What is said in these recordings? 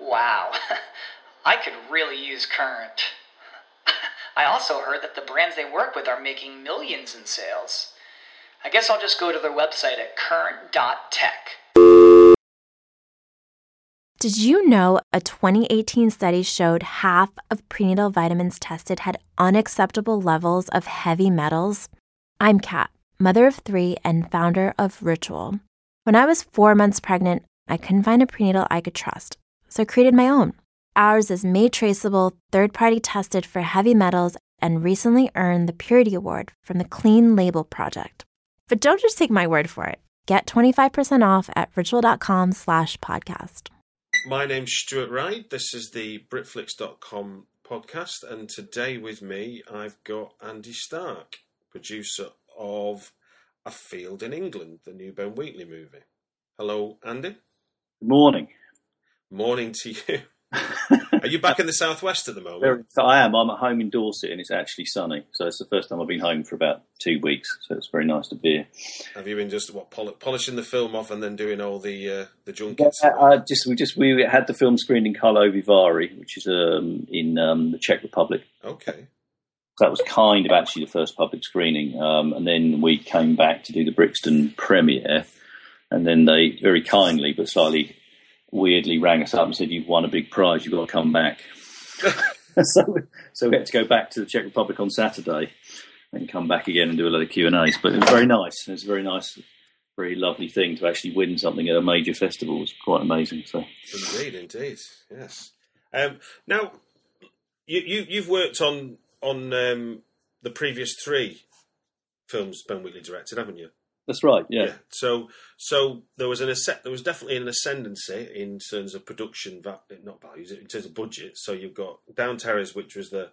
Wow, I could really use Current. I also heard that the brands they work with are making millions in sales. I guess I'll just go to their website at current.tech. Did you know a 2018 study showed half of prenatal vitamins tested had unacceptable levels of heavy metals? I'm Kat, mother of three and founder of Ritual. When I was four months pregnant, I couldn't find a prenatal I could trust, so I created my own. Ours is made traceable, third party tested for heavy metals, and recently earned the Purity Award from the Clean Label Project. But don't just take my word for it. Get 25% off at ritual.com slash podcast. My name's Stuart Wright. This is the Britflicks.com podcast, and today with me I've got Andy Starke, producer of A Field in England, the new Ben Wheatley movie. Hello, Andy. Good morning. Morning to you. Are you back in the southwest at the moment? I am. I'm at home in Dorset, and it's actually sunny. So it's the first time I've been home for about two weeks. So it's very nice to be here. Have you been just what pol- polishing the film off and then doing all the uh, the junkets? Uh, just we just we had the film screened in Karlovy Vary, which is um, in um, the Czech Republic. Okay. So that was kind of actually the first public screening, um, and then we came back to do the Brixton premiere, and then they very kindly but slightly weirdly rang us up and said, "You've won a big prize. You've got to come back." so, so we had to go back to the Czech Republic on Saturday and come back again and do a lot of Q and A's. But it was very nice. It was a very nice, very lovely thing to actually win something at a major festival. It was quite amazing. So Indeed, indeed, yes. Um, now, you, you you've worked on on um, the previous three films Ben Wheatley directed, haven't you? That's right. Yeah. So so there was an ascend- there was definitely an ascendancy in terms of production, not values, in terms of budget. So you've got Down Terrace, which was the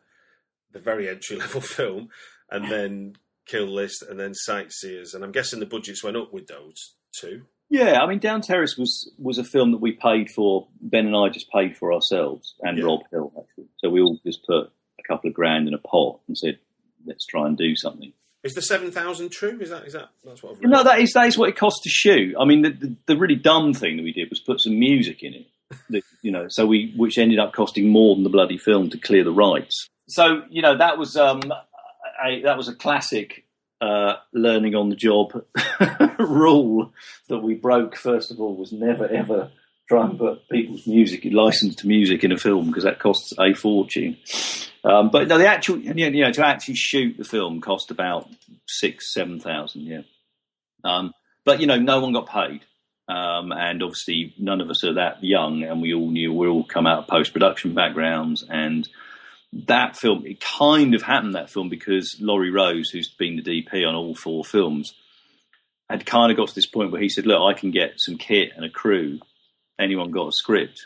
the very entry level film, and then Kill List, and then Sightseers, and I'm guessing the budgets went up with those two. Yeah, I mean, Down Terrace was was a film that we paid for. Ben and I just paid for ourselves, and Yeah. Rob Hill actually. So we all just put a couple of grand in a pot and said, "Let's try and do something." Is the seven thousand true? Is that is that that's what I've read? No, that is that is what it cost to shoot. I mean, the, the, the really dumb thing that we did was put some music in it. that, you know, so we which ended up costing more than the bloody film to clear the rights. So you know that was um, a, that was a classic uh, learning on the job rule that we broke. First of all, was never ever try and put people's music, licensed music, in a film because that costs a fortune. Um, but no, the actual you know, to actually shoot the film cost about six seven thousand. Yeah. Um, but you know, no one got paid, um, and obviously none of us are that young, and we all knew we all come out of post production backgrounds, and that film it kind of happened that film because Laurie Rose, who's been the DP on all four films, had kind of got to this point where he said, "Look, I can get some kit and a crew. Anyone got a script?"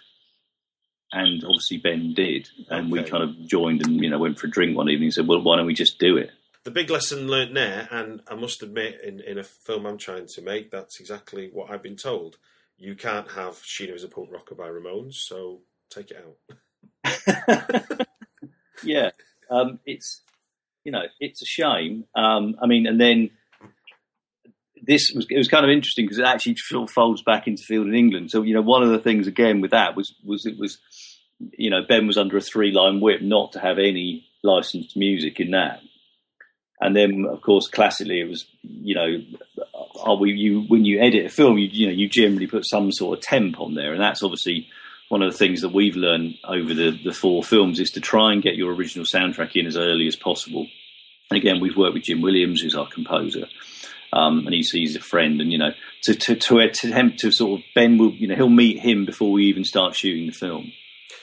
And obviously Ben did, and we kind of joined and you know went for a drink one evening and said, "Well, why don't we just do it?" the big lesson learnt there, and I must admit, in, in a film I'm trying to make, that's exactly what I've been told. You can't have Sheena as a punk rocker by Ramones, so take it out. yeah, um, it's you know it's a shame. Um, I mean, and then this was it was kind of interesting because it actually sort of folds back into field in England. So you know, one of the things again with that was was it was you know Ben was under a three line whip not to have any licensed music in that. And then, of course, classically, it was you know, are we you when you edit a film, you you know, you generally put some sort of temp on there, and that's obviously one of the things that we've learned over the, the four films is to try and get your original soundtrack in as early as possible. And again, we've worked with Jim Williams, who's our composer, um, and he's, he's a friend. And you know, to, to to attempt to sort of Ben will, you know, he'll meet him before we even start shooting the film.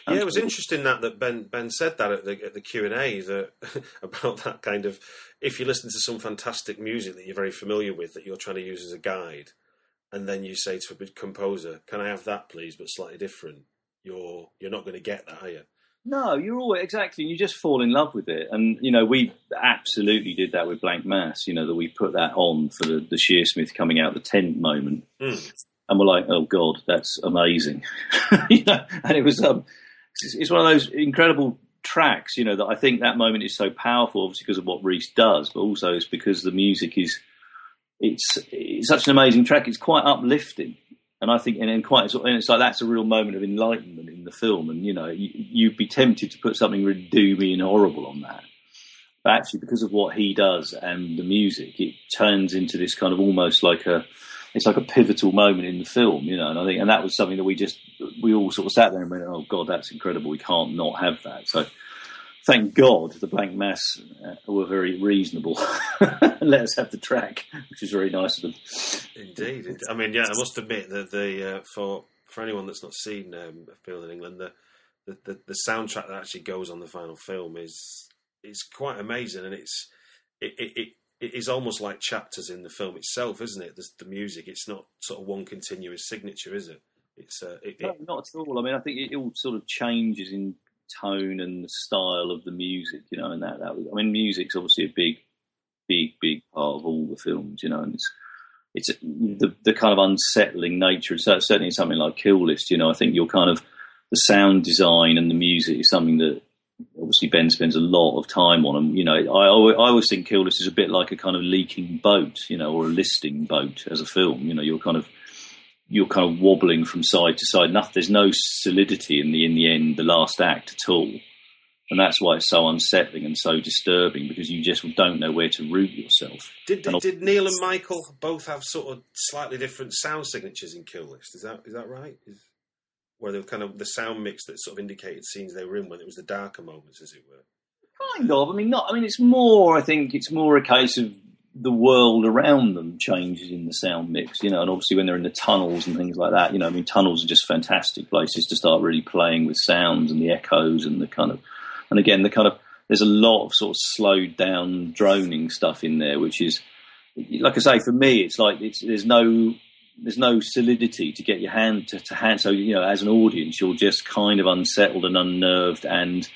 Yeah, it was interesting that that Ben Ben said that at the at the Q and A that about that kind of if you listen to some fantastic music that you're very familiar with that you're trying to use as a guide, and then you say to a composer, "Can I have that, please, but slightly different?" you're you're not going to get that, are you? No, you're all exactly. You just fall in love with it, and you know we absolutely did that with Blanck Mass. You know that we put that on for the, the Shearsmith coming out the tent moment, Mm. and we're like, oh god, that's amazing. you know, and it was um, it's, it's one of those incredible tracks. You know that I think that moment is so powerful, obviously because of what Reece does, but also it's because the music is it's it's such an amazing track. It's quite uplifting, and I think and, and quite and it's like that's a real moment of enlightenment in the film. And you know, you, you'd be tempted to put something really doomy and horrible on that, but actually because of what he does and the music, it turns into this kind of almost like a it's like a pivotal moment in the film, you know. And I think and that was something that we just we all sort of sat there and went, oh god, that's incredible. We can't not have that. So thank God the Blanck Mass uh, were very reasonable let us have the track, which is very nice of them. Indeed. I mean, yeah, I must admit that the uh, for for anyone that's not seen um, A Field in England, the, the the the soundtrack that actually goes on the final film is is quite amazing, and it's it it. it it is almost like chapters in the film itself, isn't it? The, the music, it's not sort of one continuous signature, is it? It's uh, it, No, it, not at all. I mean, I think it all sort of changes in tone and the style of the music, you know, and that, that was, I mean, music's obviously a big, big, big part of all the films, you know, and it's, it's the, the kind of unsettling nature. So certainly something like Kill List, you know, I think you're kind of, the sound design and the music is something that obviously Ben spends a lot of time on. And, you know, I, always, I always think Kill List is a bit like a kind of leaking boat, you know, or a listing boat as a film. You know, you're kind of, you're kind of wobbling from side to side. Nothing, there's no solidity in the in the end, the last act at all, and that's why it's so unsettling and so disturbing because you just don't know where to root yourself. did, did did Neil and Michael both have sort of slightly different sound signatures in Kill List? Is that is that right? Is, where they were kind of the sound mix that sort of indicated scenes they were in when it was the darker moments, as it were. Kind of. I mean, not. I mean, it's more. I think it's more a case of the world around them changes in the sound mix, you know, and obviously when they're in the tunnels and things like that, you know, I mean, tunnels are just fantastic places to start really playing with sounds and the echoes and the kind of, and again, the kind of, there's a lot of sort of slowed down droning stuff in there, which is, like I say, for me, it's like it's, there's no there's no solidity to get your hand to, to hand. So you know, as an audience, you're just kind of unsettled and unnerved, and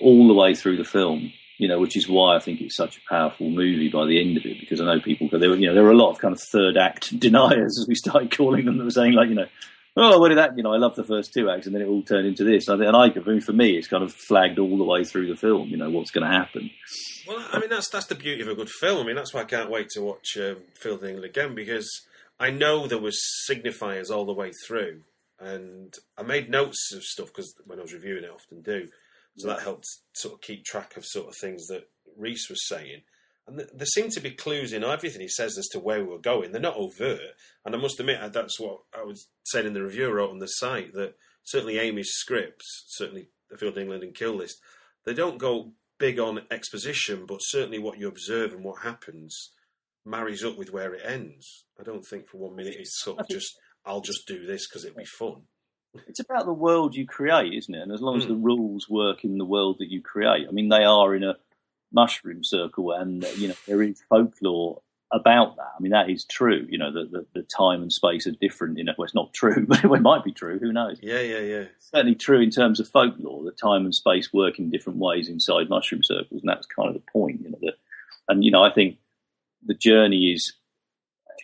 all the way through the film. You know, which is why I think it's such a powerful movie by the end of it. Because I know people, there were you know there were a lot of kind of third act deniers, as we started calling them, that were saying like you know. Oh, what did that? You know, I love the first two acts, and then it all turned into this. And I, and I, for me, it's kind of flagged all the way through the film. You know, what's going to happen. Well, I mean, that's that's the beauty of a good film. I mean, that's why I can't wait to watch um, Field England again because I know there was signifiers all the way through, and I made notes of stuff because when I was reviewing it, I often do. So that helped sort of keep track of sort of things that Reece was saying. And th- there seem to be clues in everything he says as to where we were going. They're not overt, and I must admit uh, that's what I was saying in the review I wrote on the site that certainly Amy's scripts, certainly The Field of England and Kill List, they don't go big on exposition, but certainly what you observe and what happens marries up with where it ends. I don't think for one minute it's sort of just I'll just do this because it'll be fun. It's about the world you create, isn't it? And as long as hmm. the rules work in the world that you create, I mean, they are in a mushroom circle, and you know there is folklore about that. I mean, that is true. You know, that the, the time and space are different. You know, well, it's not true, but it might be true. Who knows? Yeah, yeah, yeah. certainly true in terms of folklore. That time and space work in different ways inside mushroom circles, and that's kind of the point. You know, that, and you know, I think the journey is,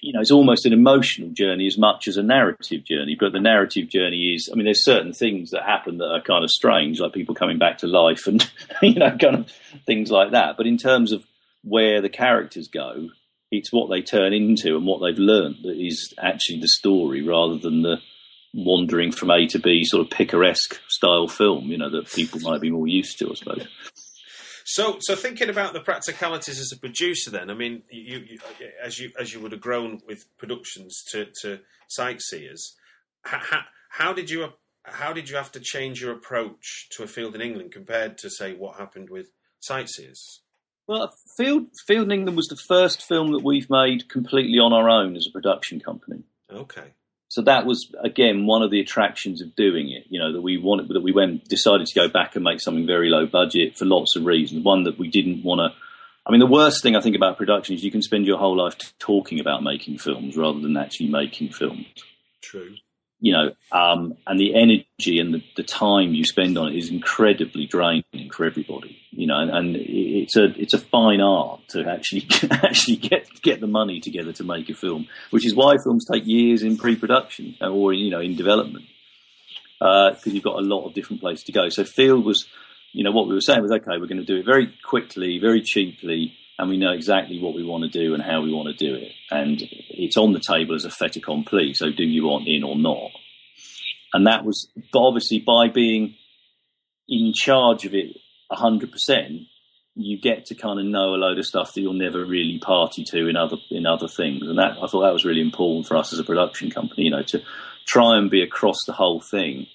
you know, it's almost an emotional journey as much as a narrative journey. But the narrative journey is, I mean, there's certain things that happen that are kind of strange, like people coming back to life, and you know, kind of things like that. But in terms of where the characters go, it's what they turn into and what they've learned that is actually the story, rather than the wandering from A to B sort of picaresque style film, you know, that people might be more used to, I suppose. So, so thinking about the practicalities as a producer, then I mean, you, you as you as you would have grown with productions to, to sightseers, how, how did you how did you have to change your approach to a field in England compared to say what happened with sightseers? Well, Field Field in England was the first film that we've made completely on our own as a production company. Okay, So that was again one of the attractions of doing it. You know that we wanted that we went decided to go back and make something very low budget for lots of reasons. One that we didn't want to. I mean, the worst thing I think about production is you can spend your whole life talking about making films rather than actually making films. true. You know, um, and the energy and the, the, time you spend on it is incredibly draining for everybody. You know, and, and, it's a it's a fine art to actually actually get get the money together to make a film, which is why films take years in pre-production or you know in development because uh, you've got a lot of different places to go. So Field was, you know, what we were saying was okay, we're going to do it very quickly, very cheaply, and we know exactly what we want to do and how we want to do it. And it's on the table as a fait accompli. So do you want in or not? And that was, but obviously by being in charge of it 100%, you get to kind of know a load of stuff that you'll never really party to in other in other things, and that I thought that was really important for us as a production company, you know, to try and be across the whole thing.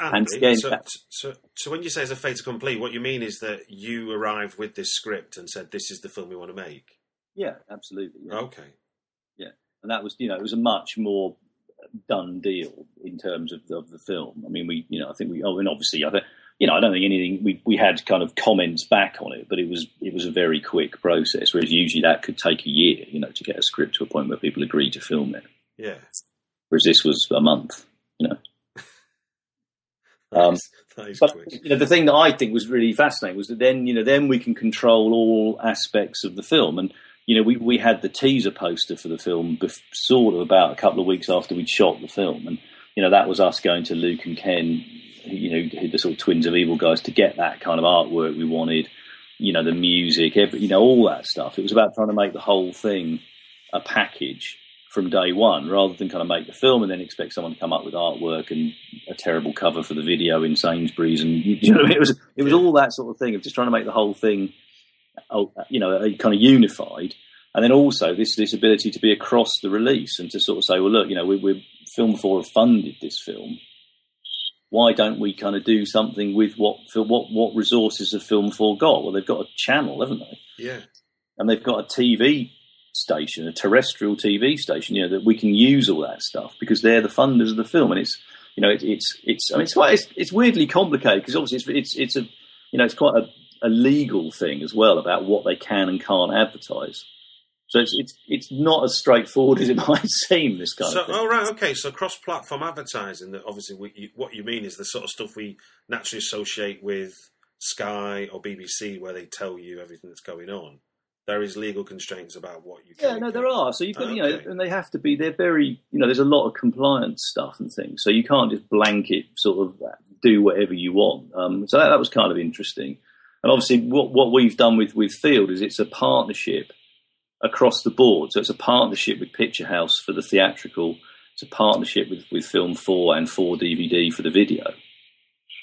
And so, so, so, when you say it's a fait accompli, what you mean is that you arrived with this script and said, "This is the film we want to make." Yeah, absolutely. Yeah. Okay. Yeah, and that was you know it was a much more done deal in terms of the, of the film. I mean, we you know I think we oh and obviously I think you know I don't think anything we we had kind of comments back on it, but it was it was a very quick process. Whereas usually that could take a year, you know, to get a script to a point where people agree to film it. Yeah. Whereas this was a month, you know. Um, but you know, the thing that I think was really fascinating was that then you know then we can control all aspects of the film, and you know we we had the teaser poster for the film bef- sort of about a couple of weeks after we'd shot the film, and you know that was us going to Luke and Ken, you know the sort of twins of evil guys to get that kind of artwork we wanted, you know the music, every, you know all that stuff. It was about trying to make the whole thing a package from day one, rather than kind of make the film and then expect someone to come up with artwork and a terrible cover for the video in Sainsbury's, and you know it was it was all that sort of thing of just trying to make the whole thing, oh, you know, kind of unified, and then also this this ability to be across the release and to sort of say, well, look, you know, we, we're Film Four have funded this film. Why don't we kind of do something with what what what resources have Film Four got? Well, they've got a channel, haven't they? Yeah. And they've got a TV station, a terrestrial TV station, you know, that we can use all that stuff because they're the funders of the film, and it's you know, it, it's it's I mean, it's quite it's, it's weirdly complicated because obviously it's, it's it's a you know it's quite a, a legal thing as well about what they can and can't advertise. So it's it's it's not as straightforward as it might seem. This kind so, of thing. Oh right, okay. So cross-platform advertising. That obviously we, you, what you mean is the sort of stuff we naturally associate with Sky or BBC, where they tell you everything that's going on there is legal constraints about what you can. Yeah, no, there are. So you've got, you know, and they have to be. They're very, you know, there's a lot of compliance stuff and things. So you can't just blanket sort of do whatever you want. Um, so that, that was kind of interesting. And obviously, what what we've done with with Field is it's a partnership across the board. So it's a partnership with Picture House for the theatrical. It's a partnership with with Film Four and Four DVD for the video.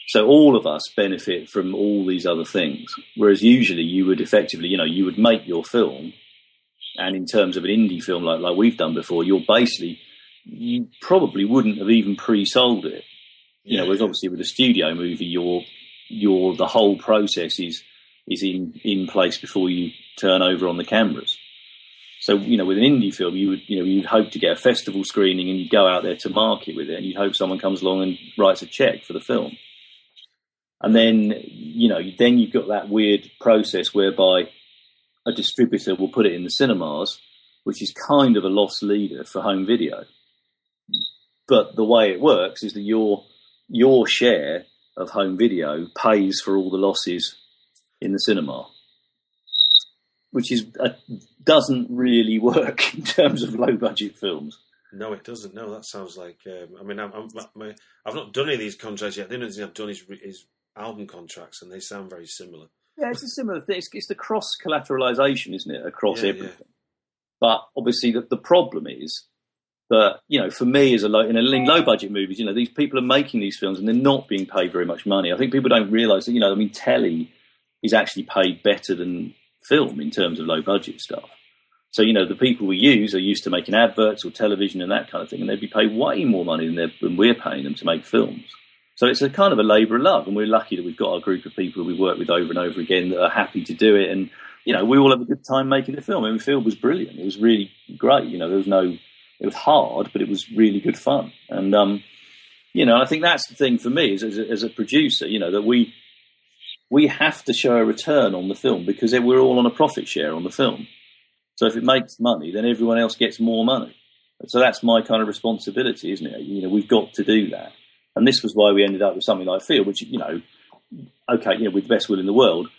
So all of us benefit from all these other things. Whereas usually you would effectively, you know, you would make your film, and in terms of an indie film like like we've done before, you're basically you probably wouldn't have even pre-sold it. You know, whereas obviously with a studio movie, you're you're the whole process is is in in place before you turn over on the cameras. So you know, with an indie film, you would you know you'd hope to get a festival screening and you'd go out there to market with it, and you'd hope someone comes along and writes a check for the film. And then, you know, then you've got that weird process whereby a distributor will put it in the cinemas, which is kind of a loss leader for home video. But the way it works is that your your share of home video pays for all the losses in the cinema, which is uh, doesn't really work in terms of low budget films. No, it doesn't. No, that sounds like. Um, I mean, I'm, i have not done any of these contracts yet. The only thing I've done is, is album contracts, and they sound very similar. Yeah, it's a similar thing. It's, it's the cross collateralization, isn't it, across yeah, everything? Yeah. But obviously, the, the problem is that you know, for me, as a low in, a, in low budget movies, you know, these people are making these films and they're not being paid very much money. I think people don't realise that. You know, I mean, telly is actually paid better than film in terms of low budget stuff. So you know, the people we use are used to making adverts or television and that kind of thing, and they'd be paid way more money than, than we're paying them to make films. So it's a kind of a labour of love, and we're lucky that we've got a group of people that we work with over and over again that are happy to do it. And you know, we all have a good time making the film. I mean, the film was brilliant. It was really great. You know, there was no, it was hard, but it was really good fun. And um, you know, I think that's the thing for me as, as, a, as a producer. You know, that we we have to show a return on the film because we're all on a profit share on the film. So if it makes money, then everyone else gets more money. So that's my kind of responsibility, isn't it? You know, we've got to do that. And this was why we ended up with something like Field, which, you know, okay, you know, with the best will in the world,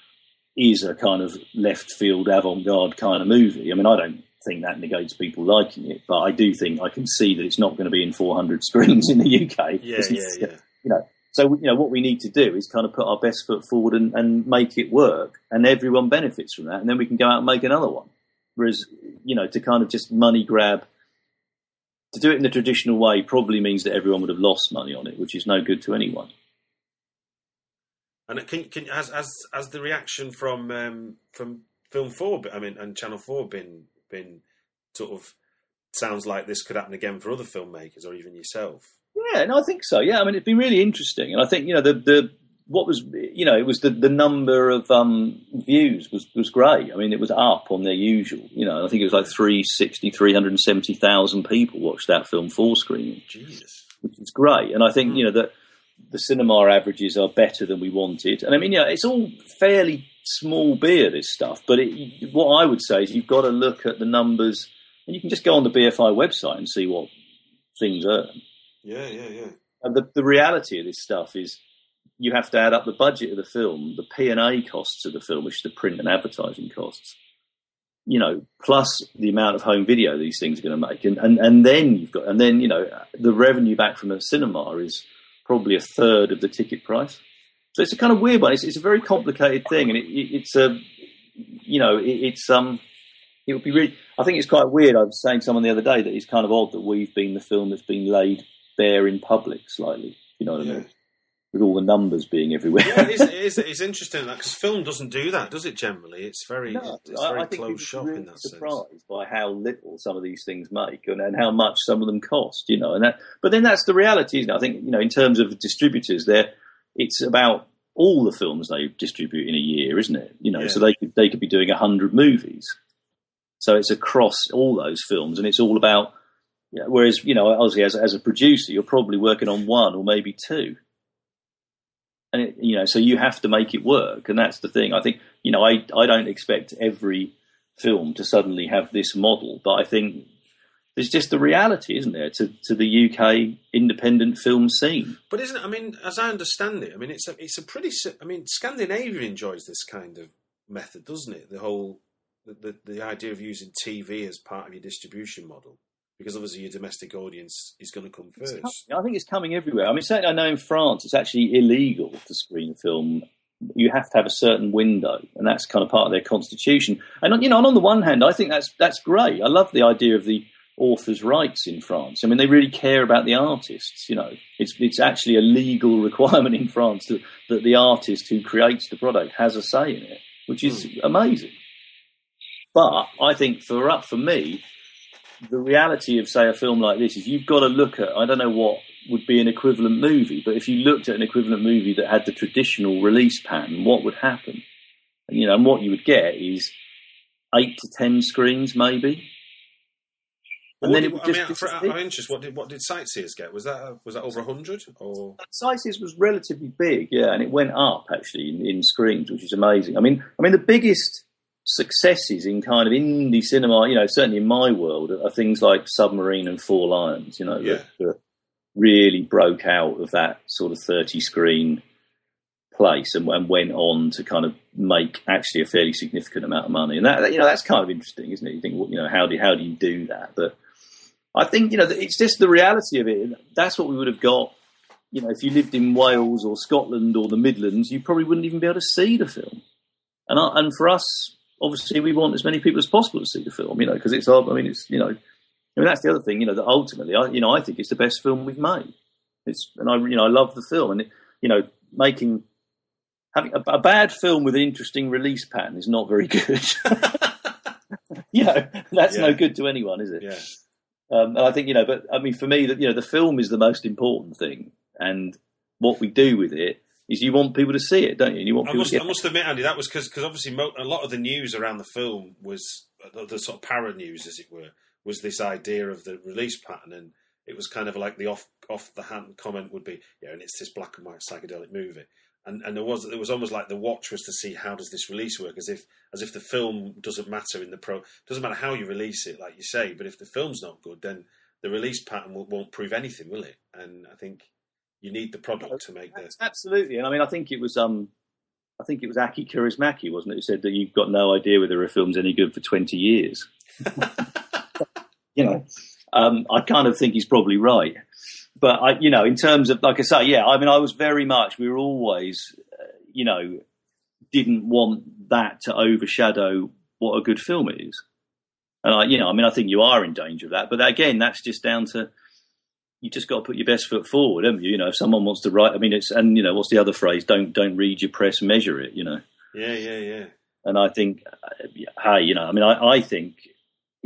is a kind of left field avant garde kind of movie. I mean, I don't think that negates people liking it, but I do think I can see that it's not going to be in 400 screens in the UK. Yeah, yeah, yeah. You know, so you know what we need to do is kind of put our best foot forward and, and make it work, and everyone benefits from that, and then we can go out and make another one. Whereas, you know, to kind of just money grab, to do it in the traditional way probably means that everyone would have lost money on it, which is no good to anyone. And can, can has, has has the reaction from um, from Film Four, I mean, and Channel Four been been sort of sounds like this could happen again for other filmmakers or even yourself. Yeah, no, I think so. Yeah, I mean, it'd be really interesting, and I think you know the the what was you know it was the the number of um, views was was great. I mean, it was up on their usual. You know, I think it was like 360, 370,000 people watched that film full screen. Jesus, which is great, and I think Mm. you know that the cinema averages are better than we wanted. And I mean, yeah, it's all fairly small beer this stuff, but it, what I would say is you've got to look at the numbers, and you can just go on the BFI website and see what things earn. yeah, yeah, yeah. And the, the reality of this stuff is you have to add up the budget of the film, the P and A costs of the film, which is the print and advertising costs, you know, plus the amount of home video these things are going to make, and, and and then you've got, and then you know, the revenue back from a cinema is probably a third of the ticket price. So it's a kind of weird one. It's, it's a very complicated thing, and it, it, it's a, you know, it, it's um, it would be really. I think it's quite weird. I was saying to someone the other day that it's kind of odd that we've been the film that's been laid bare in public slightly. You know what I mean? With all the numbers being everywhere. yeah, it is, it is, it's interesting because film doesn't do that, does it? Generally, it's very, No, it's I- very I closed people shop really in that sense. surprised by how little some of these things make and, and how much some of them cost, you know. And that, but then that's the reality, isn't it? I think you know, in terms of distributors, there it's about all the films they distribute in a year, isn't it? You know, Yeah. so they could they could be doing hundred movies, so it's across all those films, and it's all about. Yeah, whereas you know, obviously, as as a producer, you're probably working on one or maybe two and it, you know, so you have to make it work, and that's the thing. I think you know, I I don't expect every film to suddenly have this model, but I think there's just the reality, isn't there, to to the UK independent film scene. But isn't it? I mean, as I understand it, I mean, it's a it's a pretty. I mean, Scandinavia enjoys this kind of method, doesn't it? The whole the the, the idea of using TV as part of your distribution model, because obviously your domestic audience is going to come first. I think it's coming everywhere. I mean, certainly I know in France it's actually illegal to screen a film. You have to have a certain window, and that's kind of part of their constitution. And you know, and on the one hand, I think that's that's great. I love the idea of the author's rights in France. I mean, they really care about the artists. You know, it's it's actually a legal requirement in France that, that the artist who creates the product has a say in it, which is hmm. amazing. But I think for up for me, the reality of say a film like this is you've got to look at I don't know what would be an equivalent movie, but if you looked at an equivalent movie that had the traditional release pattern, what would happen? And, you know, and what you would get is eight to ten screens, maybe. And What then did- it would I mean, for. I'm interested. What did what did sightseers get? Was that was that over hundred or? Sightseers was relatively big, yeah, and it went up actually in, in screens, which is amazing. I mean, I mean the biggest successes in kind of indie cinema, you know, certainly in my world, are things like Submarine and Four Lions, you know, Yeah. that, that really broke out of that sort of thirty screen place and, and went on to kind of make actually a fairly significant amount of money, and that you know that's kind of interesting, isn't it? You think, well, you know, how do how do you do that? But I think you know it's just the reality of it. That's what we would have got. You know, if you lived in Wales or Scotland or the Midlands, you probably wouldn't even be able to see the film. And I, and for us, obviously, we want as many people as possible to see the film. You know, because it's our. I mean, it's you know, I mean that's the other thing. You know, that ultimately, I you know, I think it's the best film we've made. It's and I you know I love the film and it, you know making having a, a bad film with an interesting release pattern is not very good. you know, that's no good to anyone, is it? Yeah, Um, and I think you know, but I mean, for me, that you know, the film is the most important thing, and what we do with it is you want people to see it, don't you? And you want I people must to get. I must admit, Andy, that was because obviously mo- a lot of the news around the film was the, the sort of para news, as it were, was this idea of the release pattern, and it was kind of like the off off the hand comment would be, yeah, and it's this black and white psychedelic movie. And, and there was it was almost like the watch was to see how does this release work as if as if the film doesn't matter in the pro doesn't matter how you release it like you say but if the film's not good then the release pattern will, won't prove anything, will it? And I think you need the product to make this. Absolutely, and I mean, I think it was um, I think it was Aki Kaurismäki, wasn't it, who said that you've got no idea whether a film's any good for twenty years. you know, um, I kind of think he's probably right. But I, you know, in terms of like I say, yeah, I mean, I was very much. We were always, uh, you know, didn't want that to overshadow what a good film is. And I, you know, I mean, I think you are in danger of that. But again, that's just down to you just got to put your best foot forward, haven't you? You know, if someone wants to write, I mean, it's and you know, what's the other phrase? Don't don't read your press, measure it. You know. Yeah, yeah, yeah. And I think, hey, you know, I mean, I, I think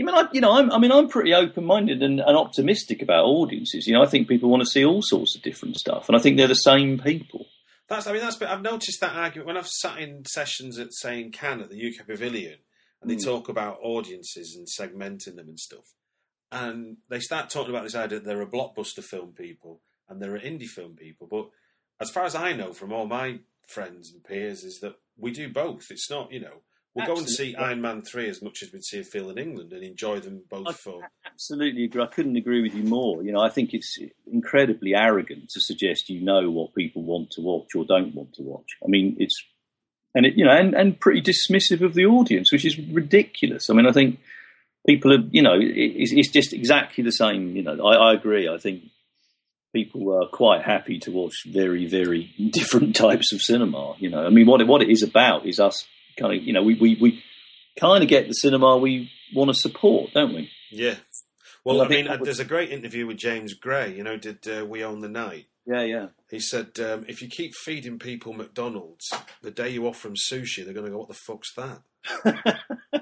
I mean, I, you know, I'm, I mean, I'm pretty open-minded and, and, optimistic about audiences. You know, I think people want to see all sorts of different stuff, and I think they're the same people. That's, I mean, that's. I've noticed that argument when I've sat in sessions at, say, in Cannes at the UK Pavilion, and they mm. talk about audiences and segmenting them and stuff, and they start talking about this idea that there are blockbuster film people and there are indie film people. But as far as I know from all my friends and peers, is that we do both. It's not, you know, We'll absolutely. go and see Iron Man 3 as much as we'd see a film in England and enjoy them both I for. Absolutely agree. I couldn't agree with you more. You know, I think it's incredibly arrogant to suggest you know what people want to watch or don't want to watch. I mean, it's. And it, you know, and, and pretty dismissive of the audience, which is ridiculous. I mean, I think people are, you know, it's, it's just exactly the same. You know, I, I agree. I think people are quite happy to watch very, very different types of cinema. You know, I mean, what it, what it is about is us kind of you know we we, we kind of get the cinema we want to support, don't we? Yeah. Well, well I, I mean, was... there's a great interview with James Gray. You know, did uh, we own the night? Yeah, yeah. He said, um, if you keep feeding people McDonald's, the day you offer them sushi, they're going to go, "What the fuck's that?"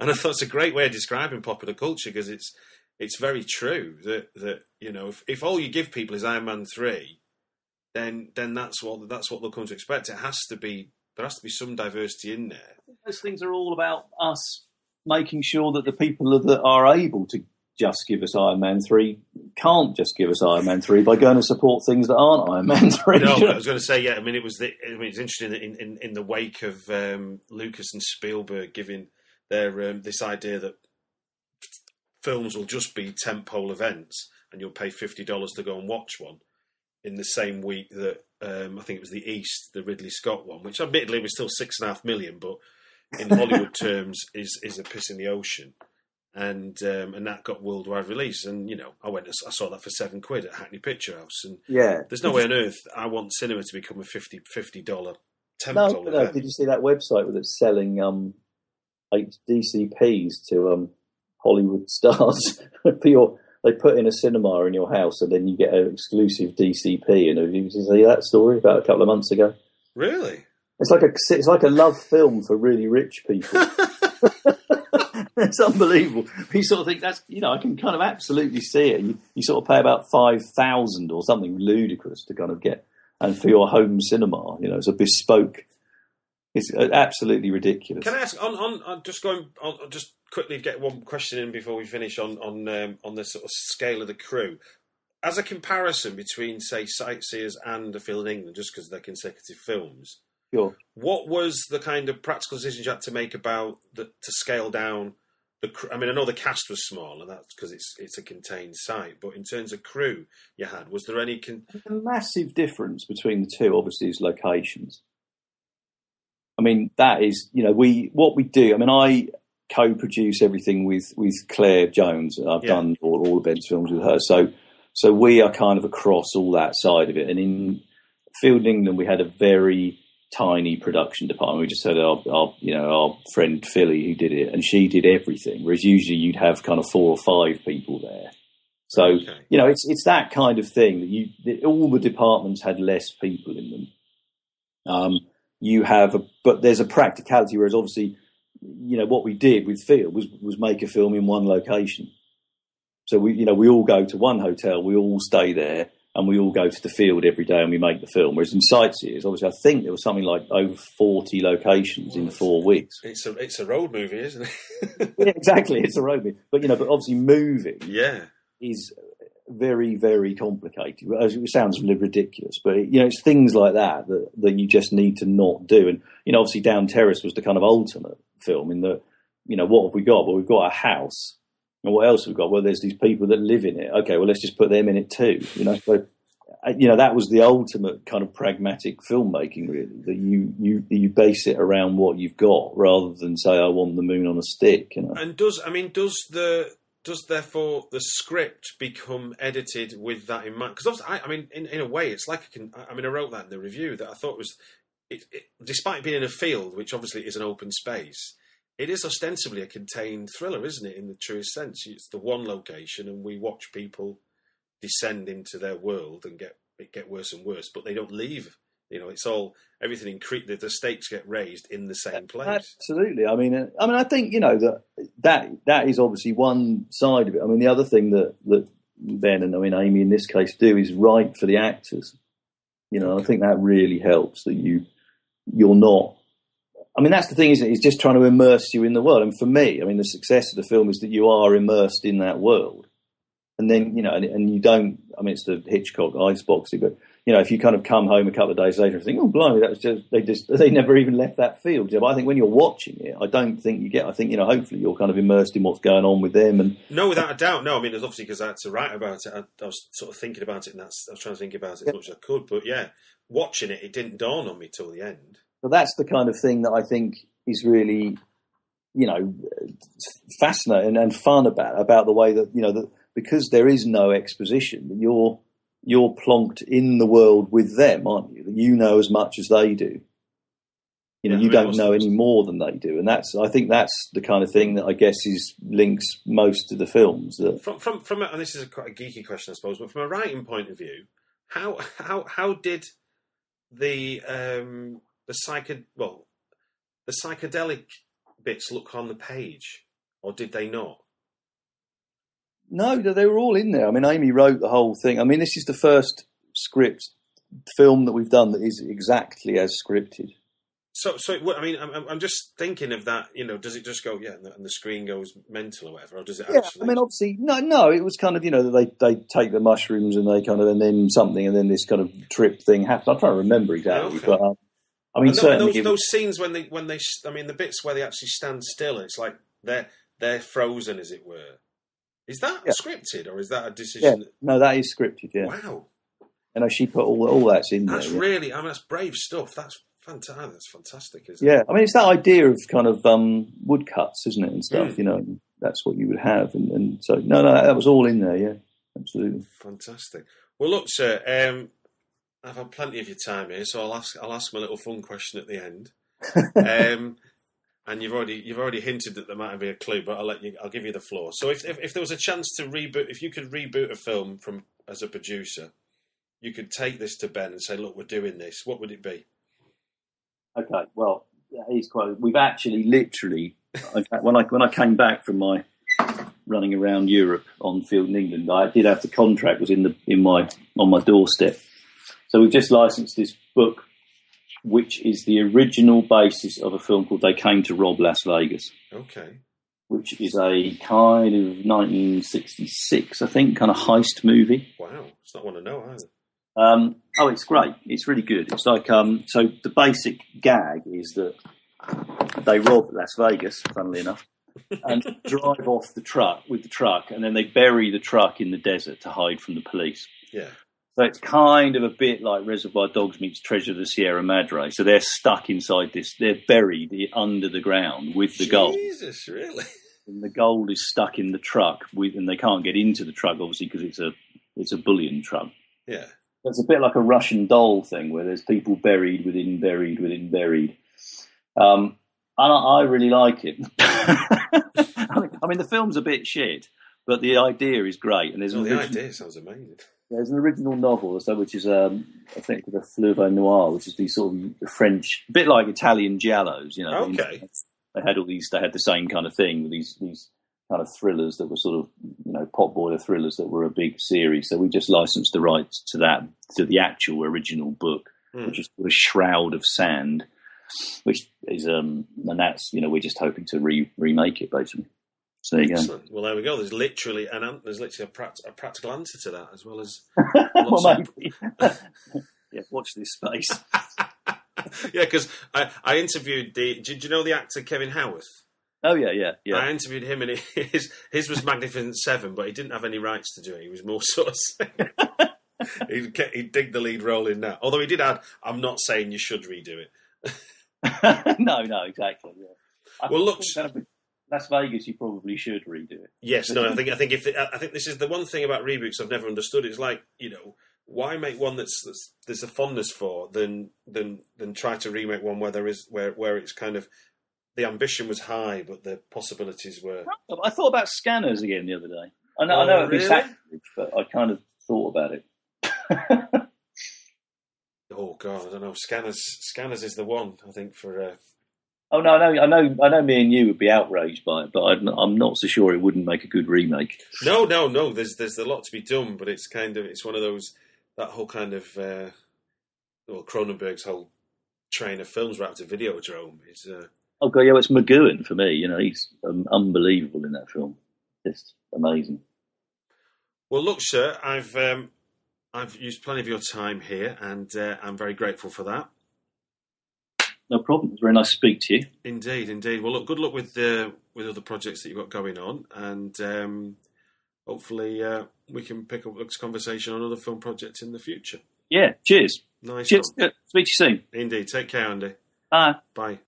and I thought it's a great way of describing popular culture because it's it's very true that that you know if, if all you give people is Iron Man three, then then that's what that's what they'll come to expect. It has to be there has to be some diversity in there. Those things are all about us making sure that the people that are able to just give us Iron Man 3 can't just give us Iron Man 3 by going to support things that aren't Iron Man 3. No, I was going to say, yeah, I mean, it was the, I mean, it's interesting in, in, in the wake of um, Lucas and Spielberg giving their um, this idea that films will just be tentpole events and you'll pay $50 to go and watch one in the same week that um, I think it was the East, the Ridley Scott one, which admittedly was still six and a half million, but in Hollywood terms is is a piss in the ocean. And um, and that got worldwide release, and you know I went I saw that for seven quid at Hackney Picture House, and yeah, there's no way on earth I want cinema to become a 50 dollar no, no, Did you see that website that's selling um, DCPs to um, Hollywood stars for your they put in a cinema in your house and then you get an exclusive DCP. And have you see that story about a couple of months ago? Really? It's like a it's like a love film for really rich people. it's unbelievable. You sort of think that's you know I can kind of absolutely see it. You, you sort of pay about five thousand or something ludicrous to kind of get and for your home cinema. You know, it's a bespoke. It's absolutely ridiculous. Can I ask on on, on just going on I'll just quickly get one question in before we finish on on um, on the sort of scale of the crew. As a comparison between, say, Sightseers and A Field in England, just because they're consecutive films, sure. what was the kind of practical decisions you had to make about the, to scale down the? I mean, I know the cast was small, and that's because it's it's a contained site. But in terms of crew, you had was there any? Con- a massive difference between the two, obviously, is locations. I mean, that is, you know, we what we do. I mean, I co-produce everything with with Claire Jones. I've yeah. done all, all of Ben's films with her, so so we are kind of across all that side of it. And in Field England, we had a very tiny production department. We just had our, our, you know our friend Philly who did it, and she did everything. Whereas usually you'd have kind of four or five people there. So okay. you know it's it's that kind of thing that you that all the departments had less people in them. Um, you have, a, but there's a practicality. Whereas obviously you know, what we did with Field was was make a film in one location. So we, you know, we all go to one hotel, we all stay there, and we all go to the field every day, and we make the film. Whereas in Sightseers, obviously, I think there was something like over forty locations well, in four weeks. It's a it's a road movie, isn't it? yeah, exactly, it's a road movie. But you know, but obviously, moving, yeah, is very, very complicated. It sounds ridiculous, but you know, it's things like that that, that you just need to not do. And you know, obviously, Down Terrace was the kind of ultimate film in that you know what have we got? Well, we've got a house And what else have we got? Well, there's these people that live in it. Okay, well, let's just put them in it too. You know, so uh, you know that was the ultimate kind of pragmatic filmmaking, really. That you you you base it around what you've got rather than say, "I want the moon on a stick." You know. And does I mean does the does therefore the script become edited with that in mind? Because I, I mean, in, in a way, it's like I can. I mean, I wrote that in the review that I thought was, it, it, despite being in a field which obviously is an open space, it is ostensibly a contained thriller, isn't it? In the truest sense, it's the one location, and we watch people descend into their world and get get worse and worse, but they don't leave. You know, it's all everything incre- the, the stakes get raised in the same place. Absolutely. I mean, uh, I mean, I think you know that that that is obviously one side of it. I mean, the other thing that that Ben and I mean Amy in this case do is write for the actors. You know, I think that really helps that you you're not. I mean, that's the thing, isn't it? It's just trying to immerse you in the world. And for me, I mean, the success of the film is that you are immersed in that world and then you know, and, and, you don't. I mean, it's the Hitchcock icebox but you know, if you kind of come home a couple of days later and think, "Oh, blimey, that was just they just they never even left that field." but I think when you're watching it, I don't think you get. I think you know, hopefully, you're kind of immersed in what's going on with them. And no, without a doubt, no. I mean, it's obviously because I had to write about it. I, I, was sort of thinking about it, and that's I was trying to think about it as much as I could. But yeah, watching it, it didn't dawn on me till the end. But that's the kind of thing that I think is really, you know, fascinating and fun about about the way that you know that because there is no exposition, you're you're plonked in the world with them, aren't you? You know as much as they do. You know, yeah, you don't know any more than they do, and that's I think that's the kind of thing that I guess is links most of the films. That... From from from, and this is a quite a geeky question, I suppose, but from a writing point of view, how how how did the um the psycho well the psychedelic bits look on the page, or did they not? No, they were all in there. I mean, Amy wrote the whole thing. I mean, this is the first script film that we've done that is exactly as scripted. So, so I mean, I'm, I'm just thinking of that. You know, does it just go, yeah, and the, and the screen goes mental or whatever, or does it yeah, actually? I mean, obviously, no, no. It was kind of, you know, they they take the mushrooms and they kind of, and then something, and then this kind of trip thing happens. I'm trying to remember exactly, okay. but um, I mean, certainly those, those scenes when they when they, I mean, the bits where they actually stand still, it's like they're they're frozen, as it were. Is that yeah. scripted or is that a decision? Yeah. No, that is scripted. Yeah. Wow. And she put all all that's in that's there. That's really, I mean, that's brave stuff. That's fantastic. That's fantastic, isn't yeah. it? I mean, it's that idea of kind of um, woodcuts, isn't it, and stuff. Mm. You know, that's what you would have, and, and, so no, no, that was all in there. Yeah, absolutely. Fantastic. Well, look, sir. Um, I've had plenty of your time here, so I'll ask I'll ask my little fun question at the end. um, and you've already you've already hinted that there might be a clue, but I'll let you. I'll give you the floor. So if, if, if there was a chance to reboot, if you could reboot a film from as a producer, you could take this to Ben and say, "Look, we're doing this." What would it be? Okay, well, he's quite. We've actually literally when I when I came back from my running around Europe on field in England, I did have the contract was in the in my on my doorstep. So we've just licensed this book which is the original basis of a film called They Came to Rob Las Vegas. Okay. Which is a kind of 1966, I think, kind of heist movie. Wow, it's not one to know either. Um, oh, it's great. It's really good. It's like um, so. The basic gag is that they rob Las Vegas, funnily enough, and drive off the truck with the truck, and then they bury the truck in the desert to hide from the police. Yeah. So it's kind of a bit like Reservoir Dogs meets Treasure of the Sierra Madre. So they're stuck inside this. They're buried under the ground with the gold. Jesus, really? And the gold is stuck in the truck, with, and they can't get into the truck obviously because it's a it's a bullion truck. Yeah. It's a bit like a Russian doll thing where there's people buried within buried within buried. Um, and I, I really like it. I mean, the film's a bit shit, but the idea is great. And there's oh, the idea sounds amazing. There's an original novel, so which is um, I think the Fleuve Noir, which is the sort of French, a bit like Italian giallos. You know, okay. They had all these. They had the same kind of thing with these these kind of thrillers that were sort of you know potboiler thrillers that were a big series. So we just licensed the rights to that to the actual original book, mm. which is called A Shroud of Sand, which is um and that's you know we're just hoping to re- remake it basically. So Excellent. Well, there we go. There's literally an there's literally a, a practical answer to that as well as. well, maybe. yeah, watch this space. yeah, because I, I interviewed the. Did you know the actor Kevin Howarth? Oh yeah, yeah, yeah. I interviewed him, and his his was Magnificent Seven, but he didn't have any rights to do it. He was more sort of he'd, he'd dig the lead role in that. Although he did add, "I'm not saying you should redo it." no, no, exactly. Yeah. I Well, look- of Las Vegas, you probably should redo it. Yes, no, I think I think if I think this is the one thing about reboots I've never understood. It's like you know, why make one that's, that's there's a fondness for than than than try to remake one where there is where where it's kind of the ambition was high, but the possibilities were. I thought about scanners again the other day. I know, Oh, I know it'd be really? sacrilege, but I kind of thought about it. Oh God, I don't know. Scanners, scanners is the one I think for. Uh, Oh no, I know, I know, I know. Me and you would be outraged by it, but I'm, I'm not so sure it wouldn't make a good remake. no, no, no. There's there's a lot to be done, but it's kind of it's one of those that whole kind of uh, well Cronenberg's whole train of films wrapped to Videodrome is. Uh, Oh god, yeah, it's McGoohan for me. You know, he's um, unbelievable in that film. Just amazing. Well, look, sir, I've um, I've used plenty of your time here, and uh, I'm very grateful for that. No problem. It's very nice to speak to you. Indeed, indeed. Well, look, good luck with the with other projects that you've got going on, and um, hopefully uh, we can pick up this conversation on other film projects in the future. Yeah. Cheers. Nice. Cheers. Speak to you soon. Indeed. Take care, Andy. Bye. Bye.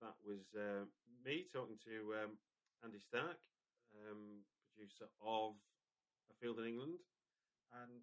That was uh, me talking to um, Andy Starke, um, producer of A Field in England, and